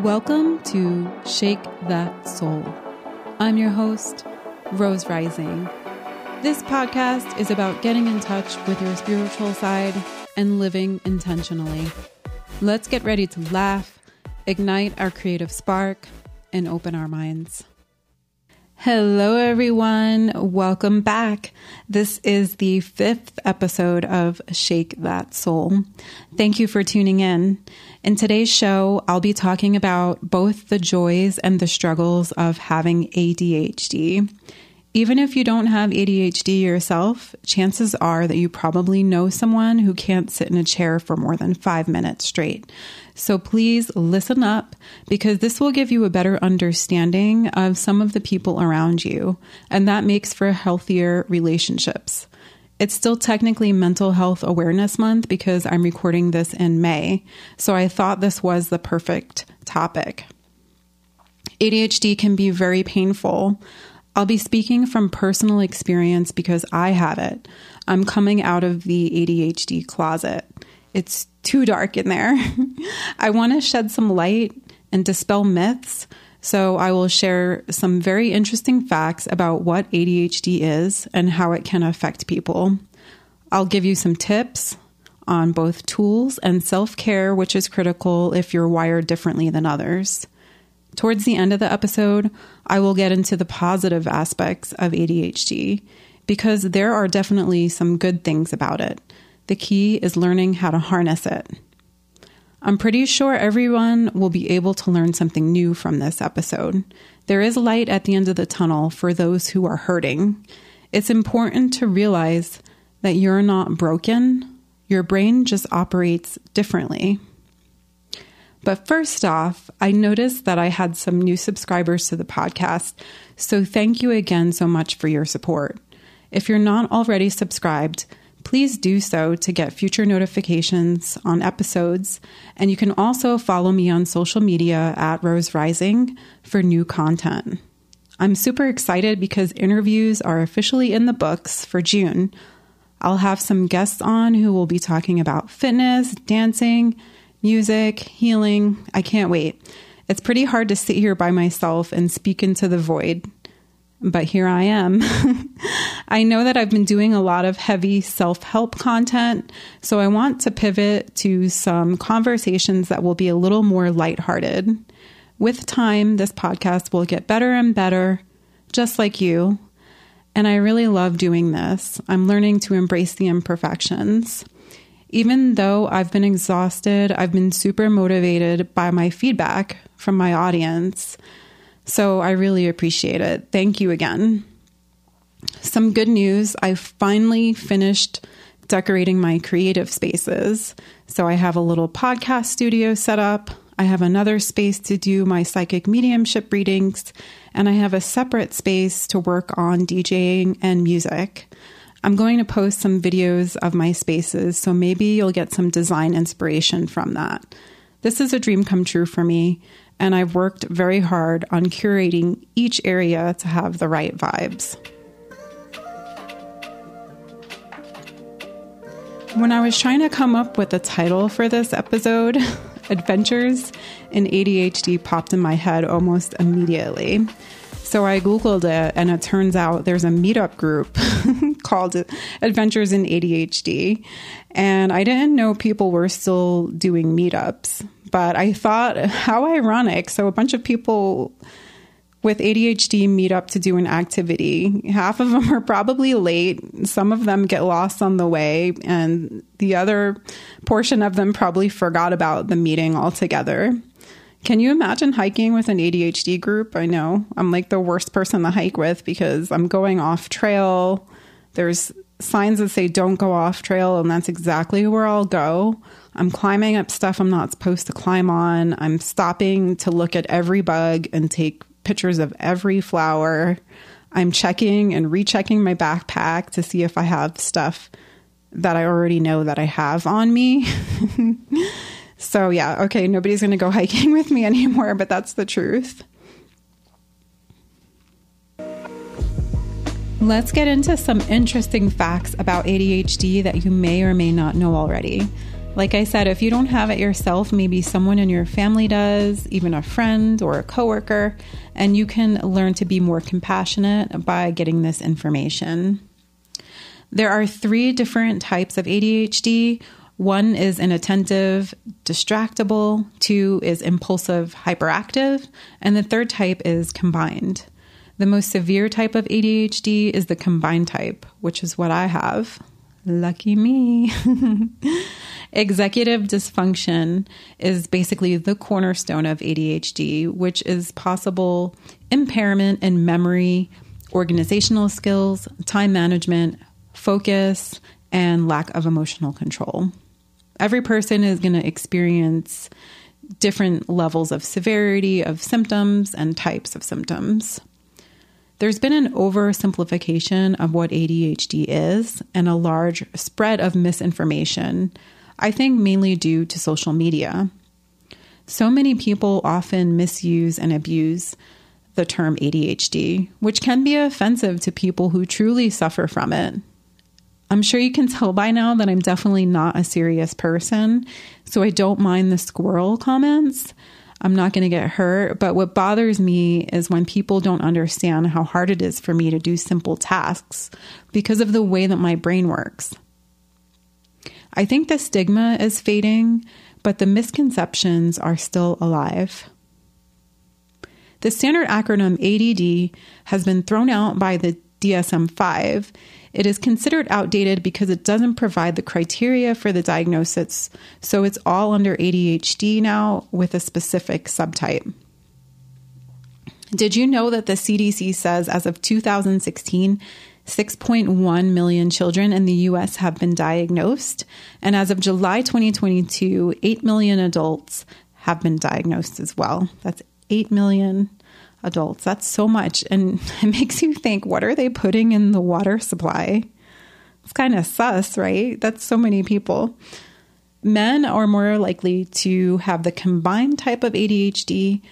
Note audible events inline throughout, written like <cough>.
Welcome to Shake That Soul. I'm your host, Rose Rising. This podcast is about getting in touch with your spiritual side and living intentionally. Let's get ready to laugh, ignite our creative spark, and open our minds. Hello, everyone. Welcome back. This is the fifth episode of Shake That Soul. Thank you for tuning in. In today's show, I'll be talking about both the joys and the struggles of having ADHD. Even if you don't have ADHD yourself, chances are that you probably know someone who can't sit in a chair for more than five minutes straight. So please listen up because this will give you a better understanding of some of the people around you, and that makes for healthier relationships. It's still technically Mental Health Awareness Month because I'm recording this in May, so I thought this was the perfect topic. ADHD can be very painful. I'll be speaking from personal experience because I have it. I'm coming out of the ADHD closet. It's too dark in there. <laughs> I want to shed some light and dispel myths. So, I will share some very interesting facts about what ADHD is and how it can affect people. I'll give you some tips on both tools and self care, which is critical if you're wired differently than others. Towards the end of the episode, I will get into the positive aspects of ADHD because there are definitely some good things about it. The key is learning how to harness it. I'm pretty sure everyone will be able to learn something new from this episode. There is light at the end of the tunnel for those who are hurting. It's important to realize that you're not broken, your brain just operates differently. But first off, I noticed that I had some new subscribers to the podcast, so thank you again so much for your support. If you're not already subscribed, please do so to get future notifications on episodes. And you can also follow me on social media at Rose Rising for new content. I'm super excited because interviews are officially in the books for June. I'll have some guests on who will be talking about fitness, dancing, music, healing. I can't wait. It's pretty hard to sit here by myself and speak into the void but here I am. <laughs> I know that I've been doing a lot of heavy self help content, so I want to pivot to some conversations that will be a little more lighthearted. With time, this podcast will get better and better, just like you. And I really love doing this. I'm learning to embrace the imperfections. Even though I've been exhausted, I've been super motivated by my feedback from my audience. So I really appreciate it. Thank you again. Some good news I finally finished decorating my creative spaces. So I have a little podcast studio set up. I have another space to do my psychic mediumship readings, and I have a separate space to work on DJing and music. I'm going to post some videos of my spaces, so maybe you'll get some design inspiration from that. This is a dream come true for me and I've worked very hard on curating each area to have the right vibes. When I was trying to come up with a title for this episode, <laughs> Adventures in ADHD popped in my head almost immediately. So I Googled it, and it turns out there's a meetup group <laughs> called Adventures in ADHD. And I didn't know people were still doing meetups but I thought, how ironic. So, a bunch of people with ADHD meet up to do an activity. Half of them are probably late. Some of them get lost on the way, and the other portion of them probably forgot about the meeting altogether. Can you imagine hiking with an ADHD group? I know I'm like the worst person to hike with because I'm going off trail. There's signs that say don't go off trail, and that's exactly where I'll go. I'm climbing up stuff I'm not supposed to climb on. I'm stopping to look at every bug and take pictures of every flower. I'm checking and rechecking my backpack to see if I have stuff that I already know that I have on me. <laughs> so, yeah, okay, nobody's going to go <laughs> hiking with me anymore, but that's the truth. Let's get into some interesting facts about ADHD that you may or may not know already. Like I said, if you don't have it yourself, maybe someone in your family does, even a friend or a coworker, and you can learn to be more compassionate by getting this information. There are three different types of ADHD. One is inattentive, distractible, two is impulsive, hyperactive, and the third type is combined. The most severe type of ADHD is the combined type, which is what I have. Lucky me. <laughs> Executive dysfunction is basically the cornerstone of ADHD, which is possible impairment in memory, organizational skills, time management, focus, and lack of emotional control. Every person is going to experience different levels of severity of symptoms and types of symptoms. There's been an oversimplification of what ADHD is and a large spread of misinformation, I think mainly due to social media. So many people often misuse and abuse the term ADHD, which can be offensive to people who truly suffer from it. I'm sure you can tell by now that I'm definitely not a serious person, so I don't mind the squirrel comments. I'm not going to get hurt. But what bothers me is when people don't understand how hard it is for me to do simple tasks because of the way that my brain works. I think the stigma is fading, but the misconceptions are still alive. The standard acronym ADD has been thrown out by the DSM 5 it is considered outdated because it doesn't provide the criteria for the diagnosis, so it's all under ADHD now with a specific subtype. Did you know that the CDC says as of 2016, 6.1 million children in the US have been diagnosed, and as of July 2022, 8 million adults have been diagnosed as well. That's 8 million adults. That's so much. And <laughs> it makes you think what are they putting in the water supply? It's kind of sus, right? That's so many people. Men are more likely to have the combined type of ADHD,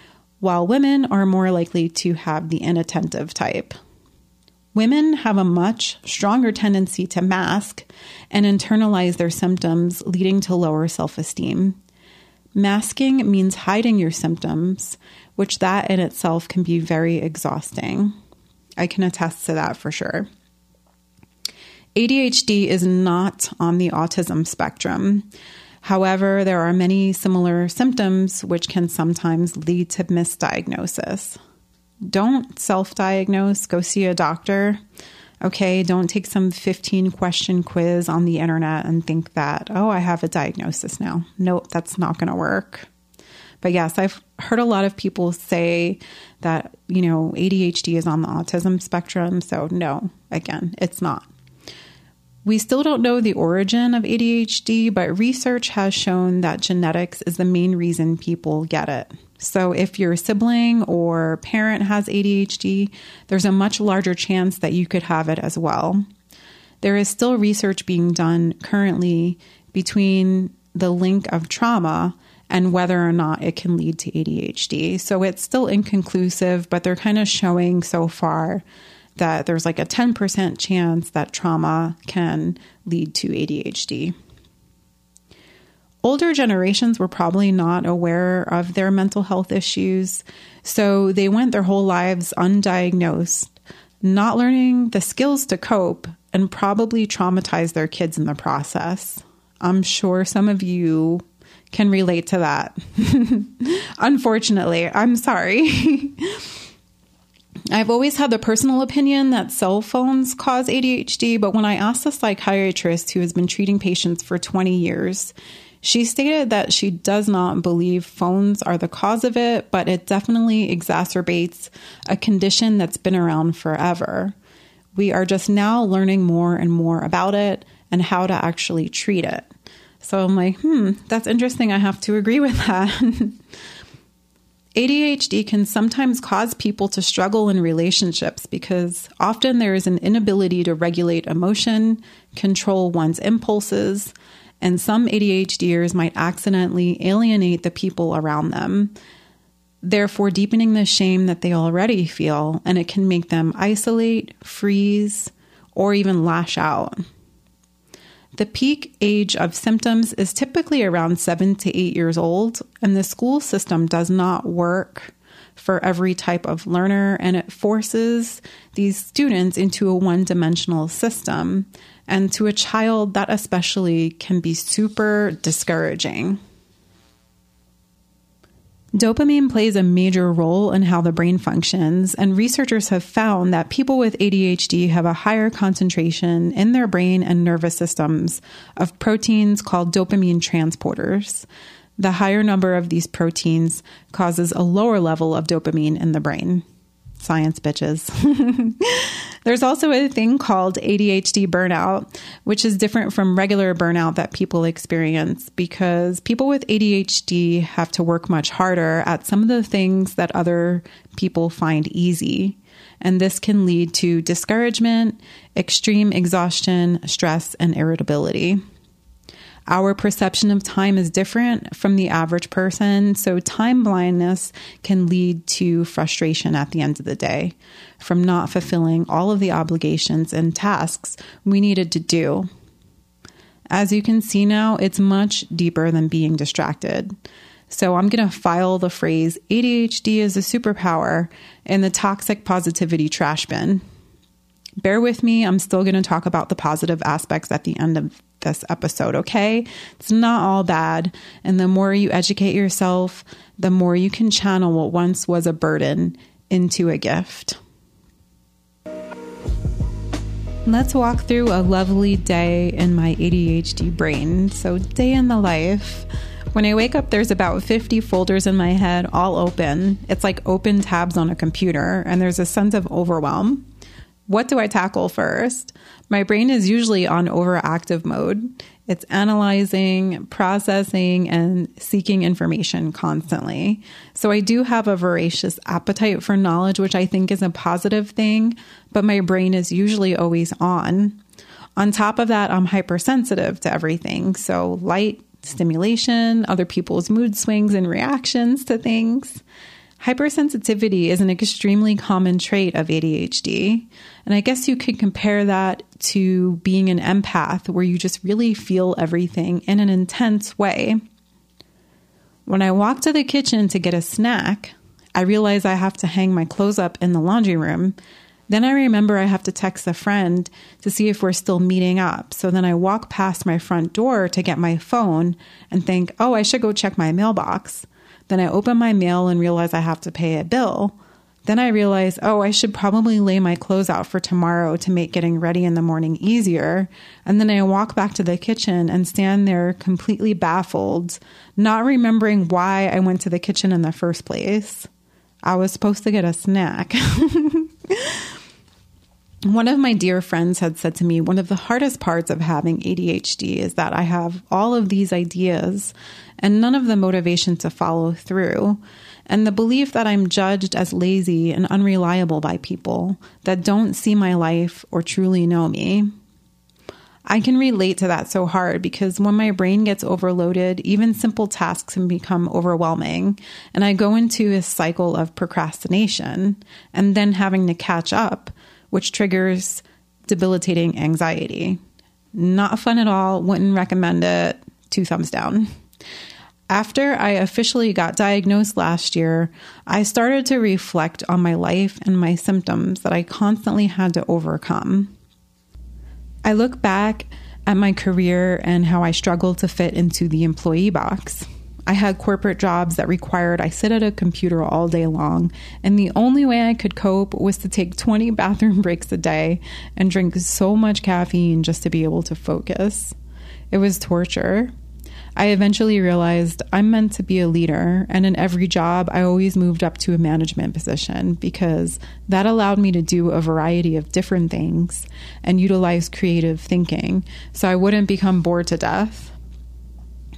while women are more likely to have the inattentive type. Women have a much stronger tendency to mask and internalize their symptoms, leading to lower self esteem. Masking means hiding your symptoms, which that in itself can be very exhausting. I can attest to that for sure. ADHD is not on the autism spectrum. However, there are many similar symptoms which can sometimes lead to misdiagnosis. Don't self diagnose, go see a doctor. Okay, don't take some 15 question quiz on the internet and think that, oh, I have a diagnosis now. Nope, that's not going to work. But yes, I've heard a lot of people say that, you know, ADHD is on the autism spectrum. So, no, again, it's not. We still don't know the origin of ADHD, but research has shown that genetics is the main reason people get it. So, if your sibling or parent has ADHD, there's a much larger chance that you could have it as well. There is still research being done currently between the link of trauma and whether or not it can lead to ADHD. So it's still inconclusive, but they're kind of showing so far that there's like a 10% chance that trauma can lead to ADHD. Older generations were probably not aware of their mental health issues, so they went their whole lives undiagnosed, not learning the skills to cope, and probably traumatized their kids in the process. I'm sure some of you can relate to that. <laughs> Unfortunately, I'm sorry. <laughs> I've always had the personal opinion that cell phones cause ADHD, but when I asked a psychiatrist who has been treating patients for 20 years, she stated that she does not believe phones are the cause of it, but it definitely exacerbates a condition that's been around forever. We are just now learning more and more about it and how to actually treat it. So I'm like, hmm, that's interesting. I have to agree with that. <laughs> ADHD can sometimes cause people to struggle in relationships because often there is an inability to regulate emotion, control one's impulses, and some ADHDers might accidentally alienate the people around them, therefore deepening the shame that they already feel, and it can make them isolate, freeze, or even lash out. The peak age of symptoms is typically around seven to eight years old, and the school system does not work for every type of learner, and it forces these students into a one dimensional system. And to a child, that especially can be super discouraging. Dopamine plays a major role in how the brain functions, and researchers have found that people with ADHD have a higher concentration in their brain and nervous systems of proteins called dopamine transporters. The higher number of these proteins causes a lower level of dopamine in the brain. Science bitches. <laughs> There's also a thing called ADHD burnout, which is different from regular burnout that people experience because people with ADHD have to work much harder at some of the things that other people find easy. And this can lead to discouragement, extreme exhaustion, stress, and irritability. Our perception of time is different from the average person, so time blindness can lead to frustration at the end of the day from not fulfilling all of the obligations and tasks we needed to do. As you can see now, it's much deeper than being distracted. So I'm going to file the phrase ADHD is a superpower in the toxic positivity trash bin. Bear with me, I'm still going to talk about the positive aspects at the end of this episode, okay? It's not all bad. And the more you educate yourself, the more you can channel what once was a burden into a gift. Let's walk through a lovely day in my ADHD brain. So, day in the life. When I wake up, there's about 50 folders in my head, all open. It's like open tabs on a computer, and there's a sense of overwhelm. What do I tackle first? My brain is usually on overactive mode. It's analyzing, processing, and seeking information constantly. So I do have a voracious appetite for knowledge, which I think is a positive thing, but my brain is usually always on. On top of that, I'm hypersensitive to everything. So light, stimulation, other people's mood swings and reactions to things. Hypersensitivity is an extremely common trait of ADHD. And I guess you could compare that to being an empath, where you just really feel everything in an intense way. When I walk to the kitchen to get a snack, I realize I have to hang my clothes up in the laundry room. Then I remember I have to text a friend to see if we're still meeting up. So then I walk past my front door to get my phone and think, oh, I should go check my mailbox. Then I open my mail and realize I have to pay a bill. Then I realize, oh, I should probably lay my clothes out for tomorrow to make getting ready in the morning easier. And then I walk back to the kitchen and stand there completely baffled, not remembering why I went to the kitchen in the first place. I was supposed to get a snack. <laughs> one of my dear friends had said to me, one of the hardest parts of having ADHD is that I have all of these ideas and none of the motivation to follow through, and the belief that I'm judged as lazy and unreliable by people that don't see my life or truly know me. I can relate to that so hard because when my brain gets overloaded, even simple tasks can become overwhelming. And I go into a cycle of procrastination and then having to catch up which triggers debilitating anxiety. Not fun at all. Wouldn't recommend it. Two thumbs down. After I officially got diagnosed last year, I started to reflect on my life and my symptoms that I constantly had to overcome. I look back at my career and how I struggled to fit into the employee box. I had corporate jobs that required I sit at a computer all day long, and the only way I could cope was to take 20 <laughs> bathroom breaks a day and drink so much caffeine just to be able to focus. It was torture. I eventually realized I'm meant to be a leader, and in every job, I always moved up to a management position because that allowed me to do a variety of different things and utilize creative thinking so I wouldn't become bored to death.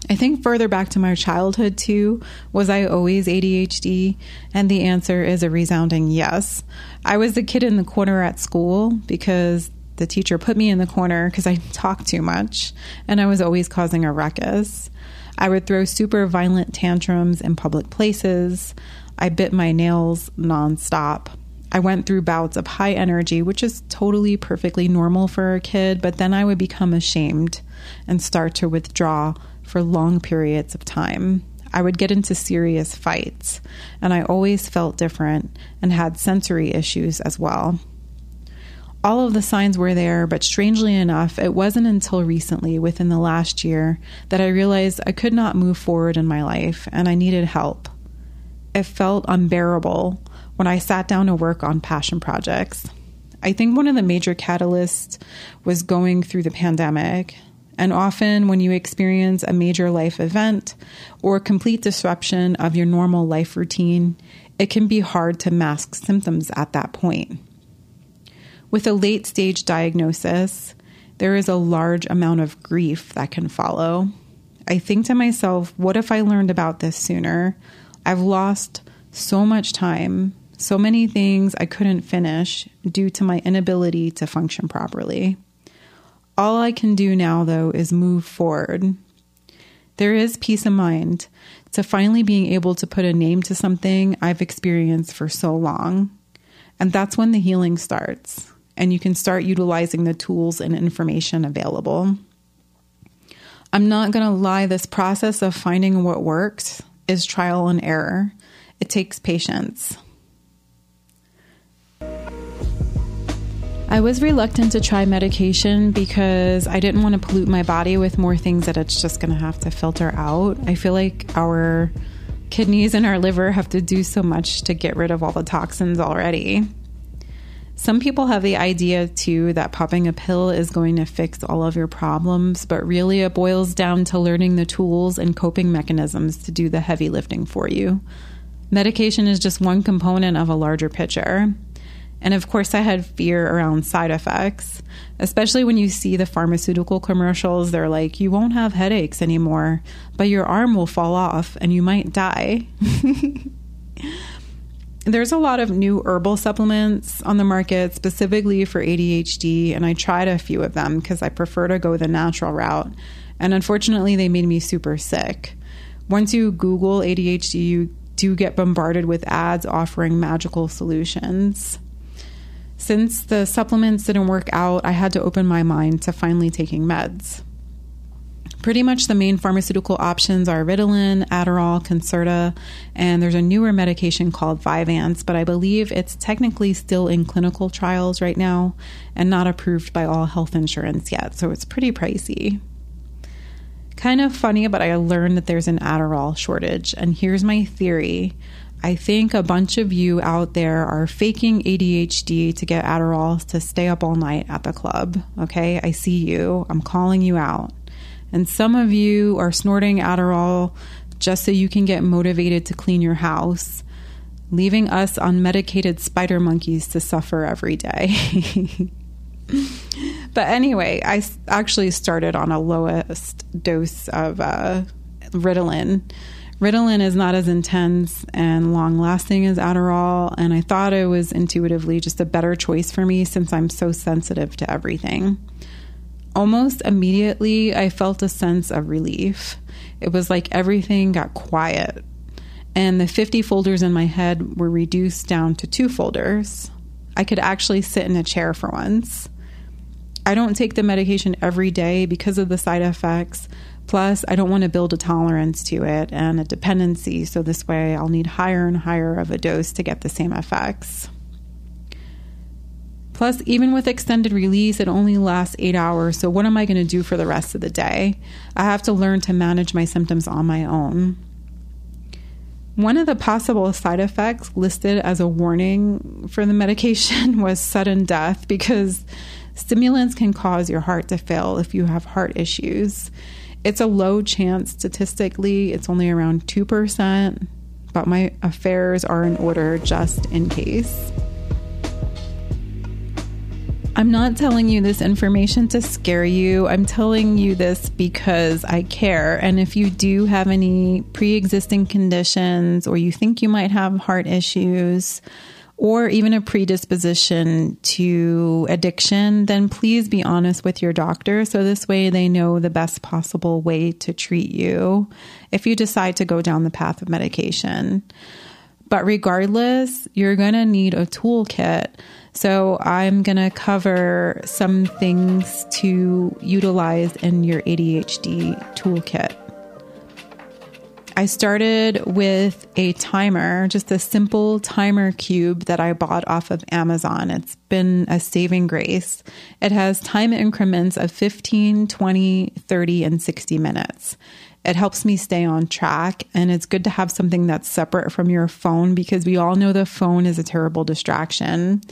I think further back to my childhood too, was I always ADHD? And the answer is a resounding yes. I was the kid in the corner at school because the teacher put me in the corner because I talked too much and I was always causing a ruckus. I would throw super violent tantrums in public places. I bit my nails nonstop. I went through bouts of high energy, which is totally perfectly normal for a kid, but then I would become ashamed and start to withdraw for long periods of time. I would get into serious fights, and I always felt different and had sensory issues as well. All of the signs were there, but strangely enough, it wasn't until recently, within the last year, that I realized I could not move forward in my life and I needed help. It felt unbearable when I sat down to work on passion projects. I think one of the major catalysts was going through the pandemic. And often, when you experience a major life event or complete disruption of your normal life routine, it can be hard to mask symptoms at that point. With a late stage diagnosis, there is a large amount of grief that can follow. I think to myself, what if I learned about this sooner? I've lost so much time, so many things I couldn't finish due to my inability to function properly. All I can do now, though, is move forward. There is peace of mind to finally being able to put a name to something I've experienced for so long. And that's when the healing starts, and you can start utilizing the tools and information available. I'm not going to lie, this process of finding what works is trial and error. It takes patience. I was reluctant to try medication because I didn't want to pollute my body with more things that it's just going to have to filter out. I feel like our kidneys and our liver have to do so much to get rid of all the toxins already. Some people have the idea too that popping a pill is going to fix all of your problems, but really it boils down to learning the tools and coping mechanisms to do the heavy lifting for you. Medication is just one component of a larger picture. And of course, I had fear around side effects, especially when you see the pharmaceutical commercials. They're like, you won't have headaches anymore, but your arm will fall off and you might die. <laughs> There's a lot of new herbal supplements on the market specifically for ADHD, and I tried a few of them because I prefer to go the natural route. And unfortunately, they made me super sick. Once you Google ADHD, you do get bombarded with ads offering magical solutions. Since the supplements didn't work out, I had to open my mind to finally taking meds. Pretty much the main pharmaceutical options are Ritalin, Adderall, Concerta, and there's a newer medication called Vyvanse, but I believe it's technically still in clinical trials right now and not approved by all health insurance yet, so it's pretty pricey. Kind of funny, but I learned that there's an Adderall shortage, and here's my theory I think a bunch of you out there are faking ADHD to get Adderall to stay up all night at the club. Okay, I see you. I'm calling you out. And some of you are snorting Adderall just so you can get motivated to clean your house, leaving us unmedicated spider monkeys to suffer every day. <laughs> but anyway, I actually started on a lowest dose of uh, Ritalin Ritalin is not as intense and long lasting as Adderall, and I thought it was intuitively just a better choice for me since I'm so sensitive to everything. Almost immediately, I felt a sense of relief. It was like everything got quiet, and the 50 folders in my head were reduced down to two folders. I could actually sit in a chair for once. I don't take the medication every day because of the side effects, Plus, I don't want to build a tolerance to it and a dependency, so this way I'll need higher and higher of a dose to get the same effects. Plus, even with extended release, it only lasts eight hours, so what am I going to do for the rest of the day? I have to learn to manage my symptoms on my own. One of the possible side effects listed as a warning for the medication <laughs> was sudden death because stimulants can cause your heart to fail if you have heart issues. It's a low chance statistically, it's only around 2%, but my affairs are in order just in case. I'm not telling you this information to scare you. I'm telling you this because I care. And if you do have any pre existing conditions or you think you might have heart issues, or even a predisposition to addiction, then please be honest with your doctor so this way they know the best possible way to treat you if you decide to go down the path of medication. But regardless, you're going to need a toolkit. So I'm going to cover some things to utilize in your ADHD toolkit. I started with a timer, just a simple timer cube that I bought off of Amazon. It's been a saving grace. It has time increments of 15, 20, 30, and 60 minutes. It helps me stay on track, and it's good to have something that's separate from your phone because we all know the phone is a terrible distraction.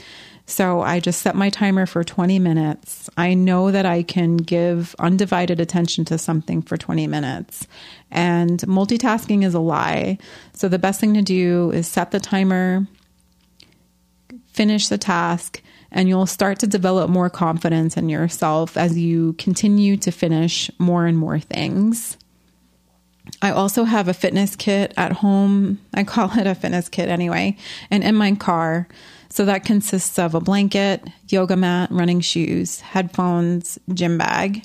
So I just set my timer for 20 minutes. I know that I can give undivided attention to something for 20 minutes. And multitasking is a lie. So the best thing to do is set the timer, finish the task, and you'll start to develop more confidence in yourself as you continue to finish more and more things. I also have a fitness kit at home. I call it a fitness kit anyway, and in my car. So that consists of a blanket, yoga mat, running shoes, headphones, gym bag.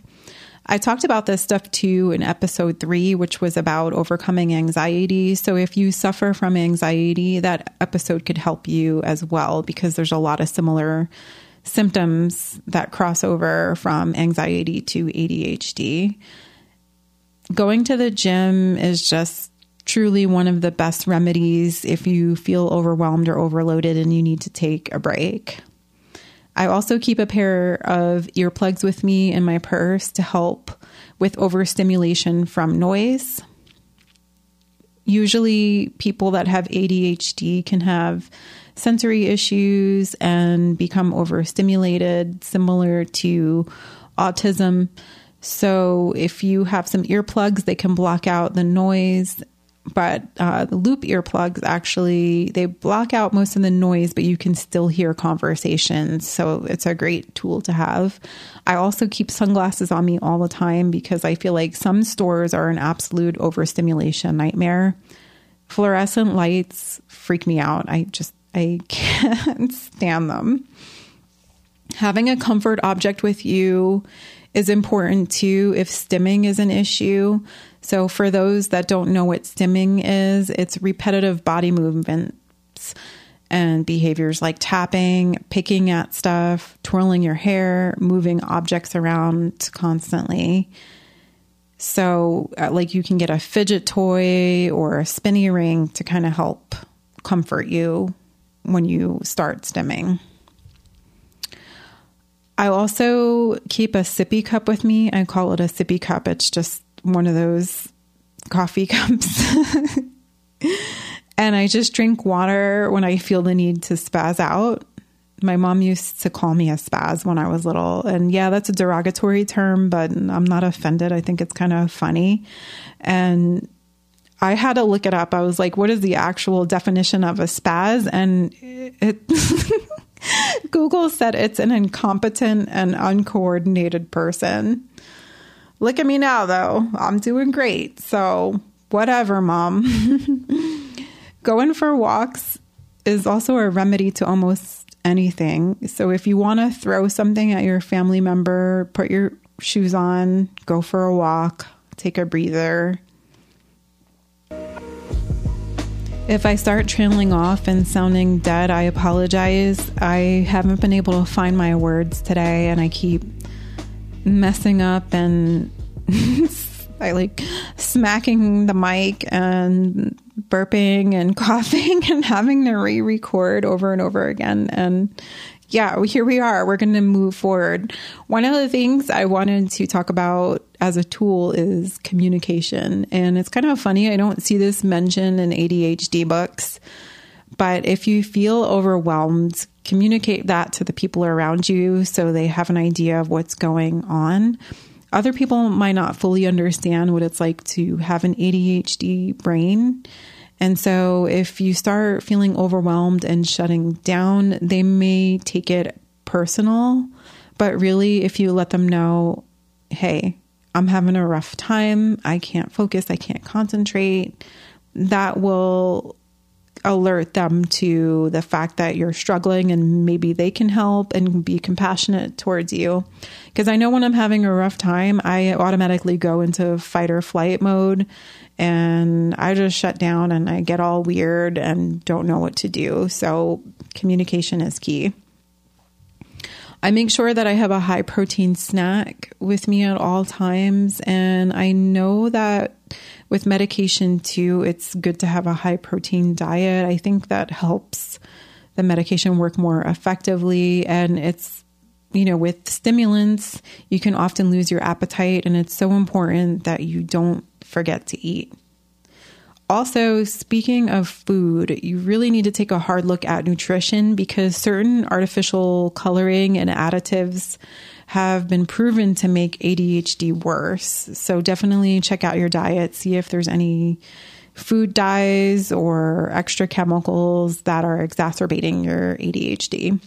I talked about this stuff too in episode three, which was about overcoming anxiety. So if you suffer from anxiety, that episode could help you as well because there's a lot of similar symptoms that cross over from anxiety to ADHD. Going to the gym is just truly one of the best remedies if you feel overwhelmed or overloaded and you need to take a break. I also keep a pair of earplugs with me in my purse to help with overstimulation from noise. Usually, people that have ADHD can have sensory issues and become overstimulated, similar to autism. So, if you have some earplugs, they can block out the noise but uh, the loop earplugs actually they block out most of the noise but you can still hear conversations. So it's a great tool to have. I also keep sunglasses on me all the time because i feel like some stores are an absolute overstimulation nightmare. Fluorescent lights freak me out. I just i <laughs> can't stand them. Having a comfort object with you is important too if stimming is an issue so, for those that don't know what stimming is, it's repetitive body movements and behaviors like tapping, picking at stuff, twirling your hair, moving objects around constantly. So, uh, like you can get a fidget toy or a spinny ring to kind of help comfort you when you start stimming. I also keep a sippy cup with me. I call it a sippy cup. It's just one of those coffee <laughs> cups. and I just drink water when I feel the need to spaz out. My mom used to call me a spaz when I was little. And yeah, that's a derogatory term, but I'm not offended. I think it's kind of funny. And I had to look it up. I was like, what is the actual definition of a spaz? And it. <laughs> <laughs> Google said it's an incompetent and uncoordinated person. Look at me now, though. I'm doing great. So, whatever, mom. <laughs> Going for walks is also a remedy to almost anything. So, if you want to throw something at your family member, put your shoes on, go for a walk, take a breather. If I start trailing off and sounding dead, I apologize. I haven't been able to find my words today and I keep messing up and <laughs> I like smacking the mic and burping and <laughs> coughing and having to re record over and over again. And yeah, here we are. We're going to move forward. One of the things I wanted to talk about as a tool is communication. And it's kind of funny. I don't see this mentioned in ADHD books. But if you feel overwhelmed, communicate that to the people around you so they have an idea of what's going on. Other people might not fully understand what it's like to have an ADHD brain. And so if you start feeling overwhelmed and shutting down, they may take it personal. But really, if you let them know, hey, I'm having a rough time, I can't focus, I can't concentrate, that will alert them to the fact that you're struggling and maybe they can help and be compassionate towards you. Because I know when I'm having a rough time, I automatically go into fight or flight mode and I just shut down and I get all weird and don't know what to do. So, communication is key. I make sure that I have a high protein snack with me at all times. And I know that with medication too, it's good to have a high protein diet. I think that helps the medication work more effectively. And it's, you know, with stimulants, you can often lose your appetite. And it's so important that you don't forget to eat. Also, speaking of food, you really need to take a hard look at nutrition because certain artificial coloring and additives have been proven to make ADHD worse. So, definitely check out your diet, see if there's any food dyes or extra chemicals that are exacerbating your ADHD.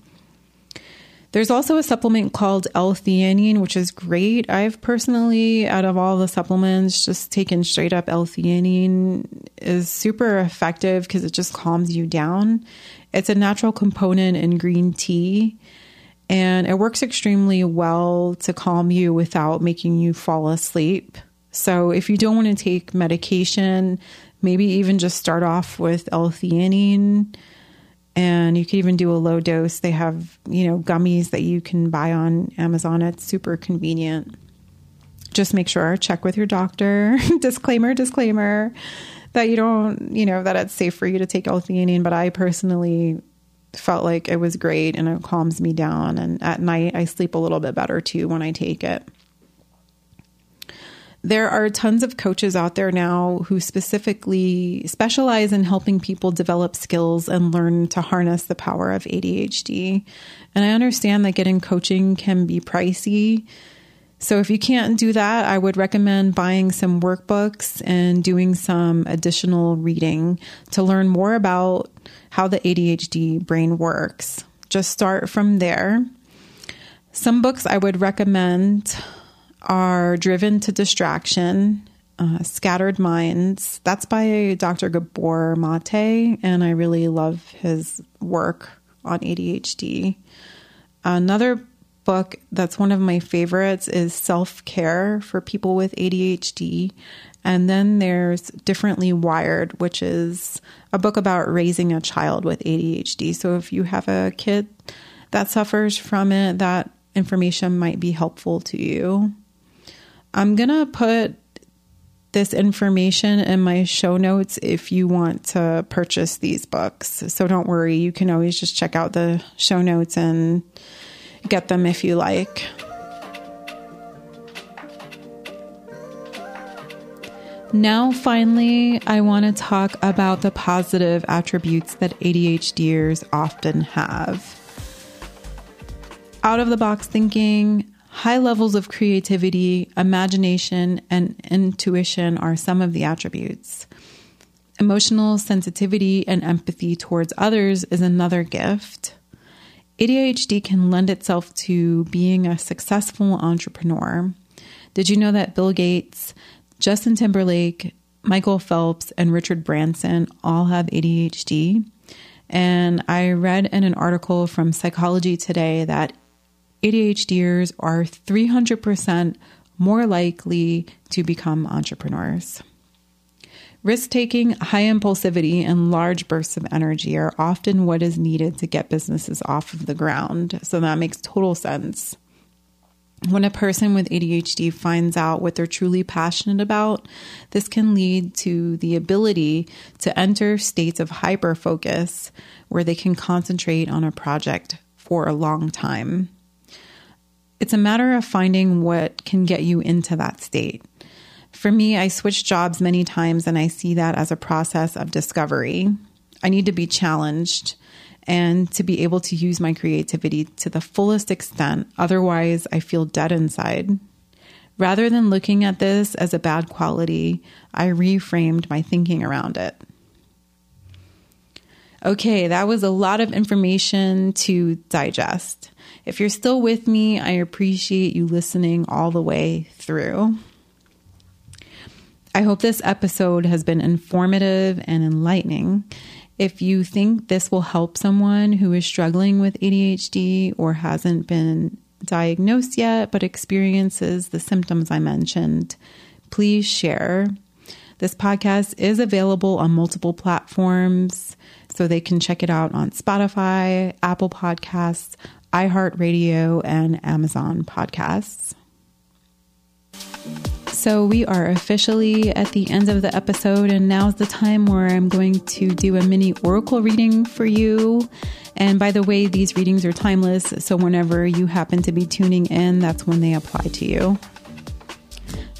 There's also a supplement called L-theanine, which is great. I've personally, out of all the supplements, just taken straight up L-theanine is super effective because it just calms you down. It's a natural component in green tea and it works extremely well to calm you without making you fall asleep. So if you don't want to take medication, maybe even just start off with L-theanine and you can even do a low dose. They have, you know, gummies that you can buy on Amazon. It's super convenient. Just make sure, check with your doctor. <laughs> disclaimer, disclaimer, that you don't, you know, that it's safe for you to take L-theanine. But I personally felt like it was great and it calms me down. And at night, I sleep a little bit better too when I take it. There are tons of coaches out there now who specifically specialize in helping people develop skills and learn to harness the power of ADHD. And I understand that getting coaching can be pricey. So if you can't do that, I would recommend buying some workbooks and doing some additional reading to learn more about how the ADHD brain works. Just start from there. Some books I would recommend are driven to distraction, uh, scattered minds. That's by Dr. Gabor Mate, and I really love his work on ADHD. Another book that's one of my favorites is Self Care for People with ADHD. And then there's Differently Wired, which is a book about raising a child with ADHD. So if you have a kid that suffers from it, that information might be helpful to you. I'm going to put this information in my show notes if you want to purchase these books. So don't worry, you can always just check out the show notes and get them if you like. Now, finally, I want to talk about the positive attributes that ADHDers often have. Out of the box thinking, High levels of creativity, imagination, and intuition are some of the attributes. Emotional sensitivity and empathy towards others is another gift. ADHD can lend itself to being a successful entrepreneur. Did you know that Bill Gates, Justin Timberlake, Michael Phelps, and Richard Branson all have ADHD? And I read in an article from Psychology Today that ADHDers are 300% more likely to become entrepreneurs. Risk taking, high impulsivity, and large bursts of energy are often what is needed to get businesses off of the ground. So that makes total sense. When a person with ADHD finds out what they're truly passionate about, this can lead to the ability to enter states of hyper focus where they can concentrate on a project for a long time. It's a matter of finding what can get you into that state. For me, I switched jobs many times and I see that as a process of discovery. I need to be challenged and to be able to use my creativity to the fullest extent. Otherwise, I feel dead inside. Rather than looking at this as a bad quality, I reframed my thinking around it. Okay, that was a lot of information to digest. If you're still with me, I appreciate you listening all the way through. I hope this episode has been informative and enlightening. If you think this will help someone who is struggling with ADHD or hasn't been diagnosed yet but experiences the symptoms I mentioned, please share. This podcast is available on multiple platforms, so they can check it out on Spotify, Apple Podcasts, iHeartRadio, and Amazon Podcasts. So, we are officially at the end of the episode, and now's the time where I'm going to do a mini oracle reading for you. And by the way, these readings are timeless, so whenever you happen to be tuning in, that's when they apply to you.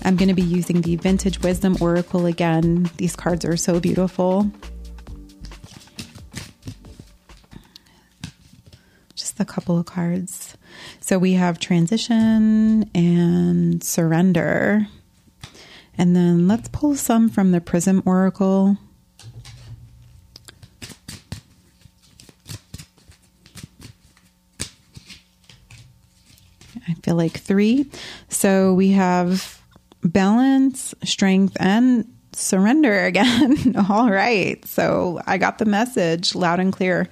I'm going to be using the Vintage Wisdom Oracle again. These cards are so beautiful. A couple of cards. So we have transition and surrender. And then let's pull some from the Prism Oracle. I feel like three. So we have balance, strength, and surrender again. <laughs> All right. So I got the message loud and clear.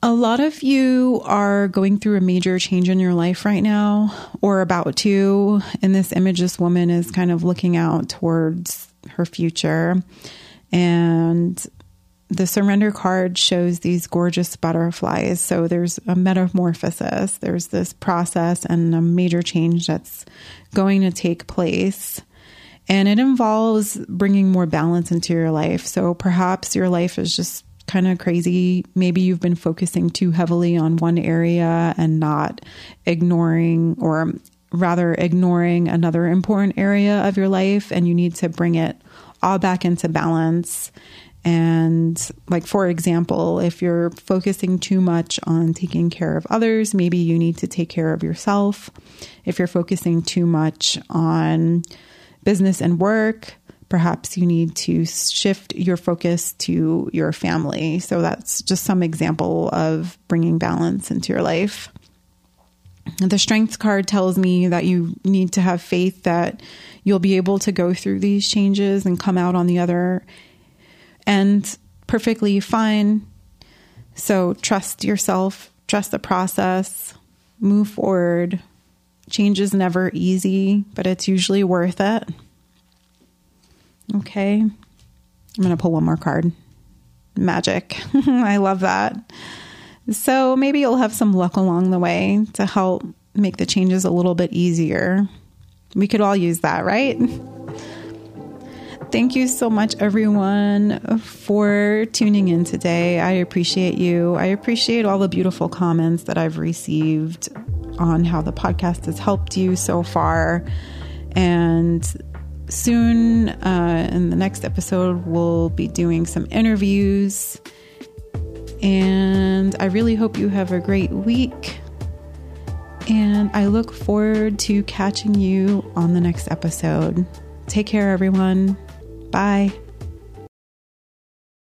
A lot of you are going through a major change in your life right now, or about to. In this image, this woman is kind of looking out towards her future. And the surrender card shows these gorgeous butterflies. So there's a metamorphosis, there's this process and a major change that's going to take place. And it involves bringing more balance into your life. So perhaps your life is just kind of crazy. Maybe you've been focusing too heavily on one area and not ignoring or rather ignoring another important area of your life and you need to bring it all back into balance and, like, for example, if you're focusing too much on taking care of others, maybe you need to take care of yourself. If you're focusing too much on business and work, perhaps you need to shift your focus to your family. So, that's just some example of bringing balance into your life. The strength card tells me that you need to have faith that you'll be able to go through these changes and come out on the other and perfectly fine. So trust yourself, trust the process, move forward. Change is never easy, but it's usually worth it. Okay. I'm going to pull one more card. Magic. <laughs> I love that. So maybe you'll have some luck along the way to help make the changes a little bit easier. We could all use that, right? Thank you so much, everyone, for tuning in today. I appreciate you. I appreciate all the beautiful comments that I've received on how the podcast has helped you so far. And soon, uh, in the next episode, we'll be doing some interviews. And I really hope you have a great week. And I look forward to catching you on the next episode. Take care, everyone. Bye.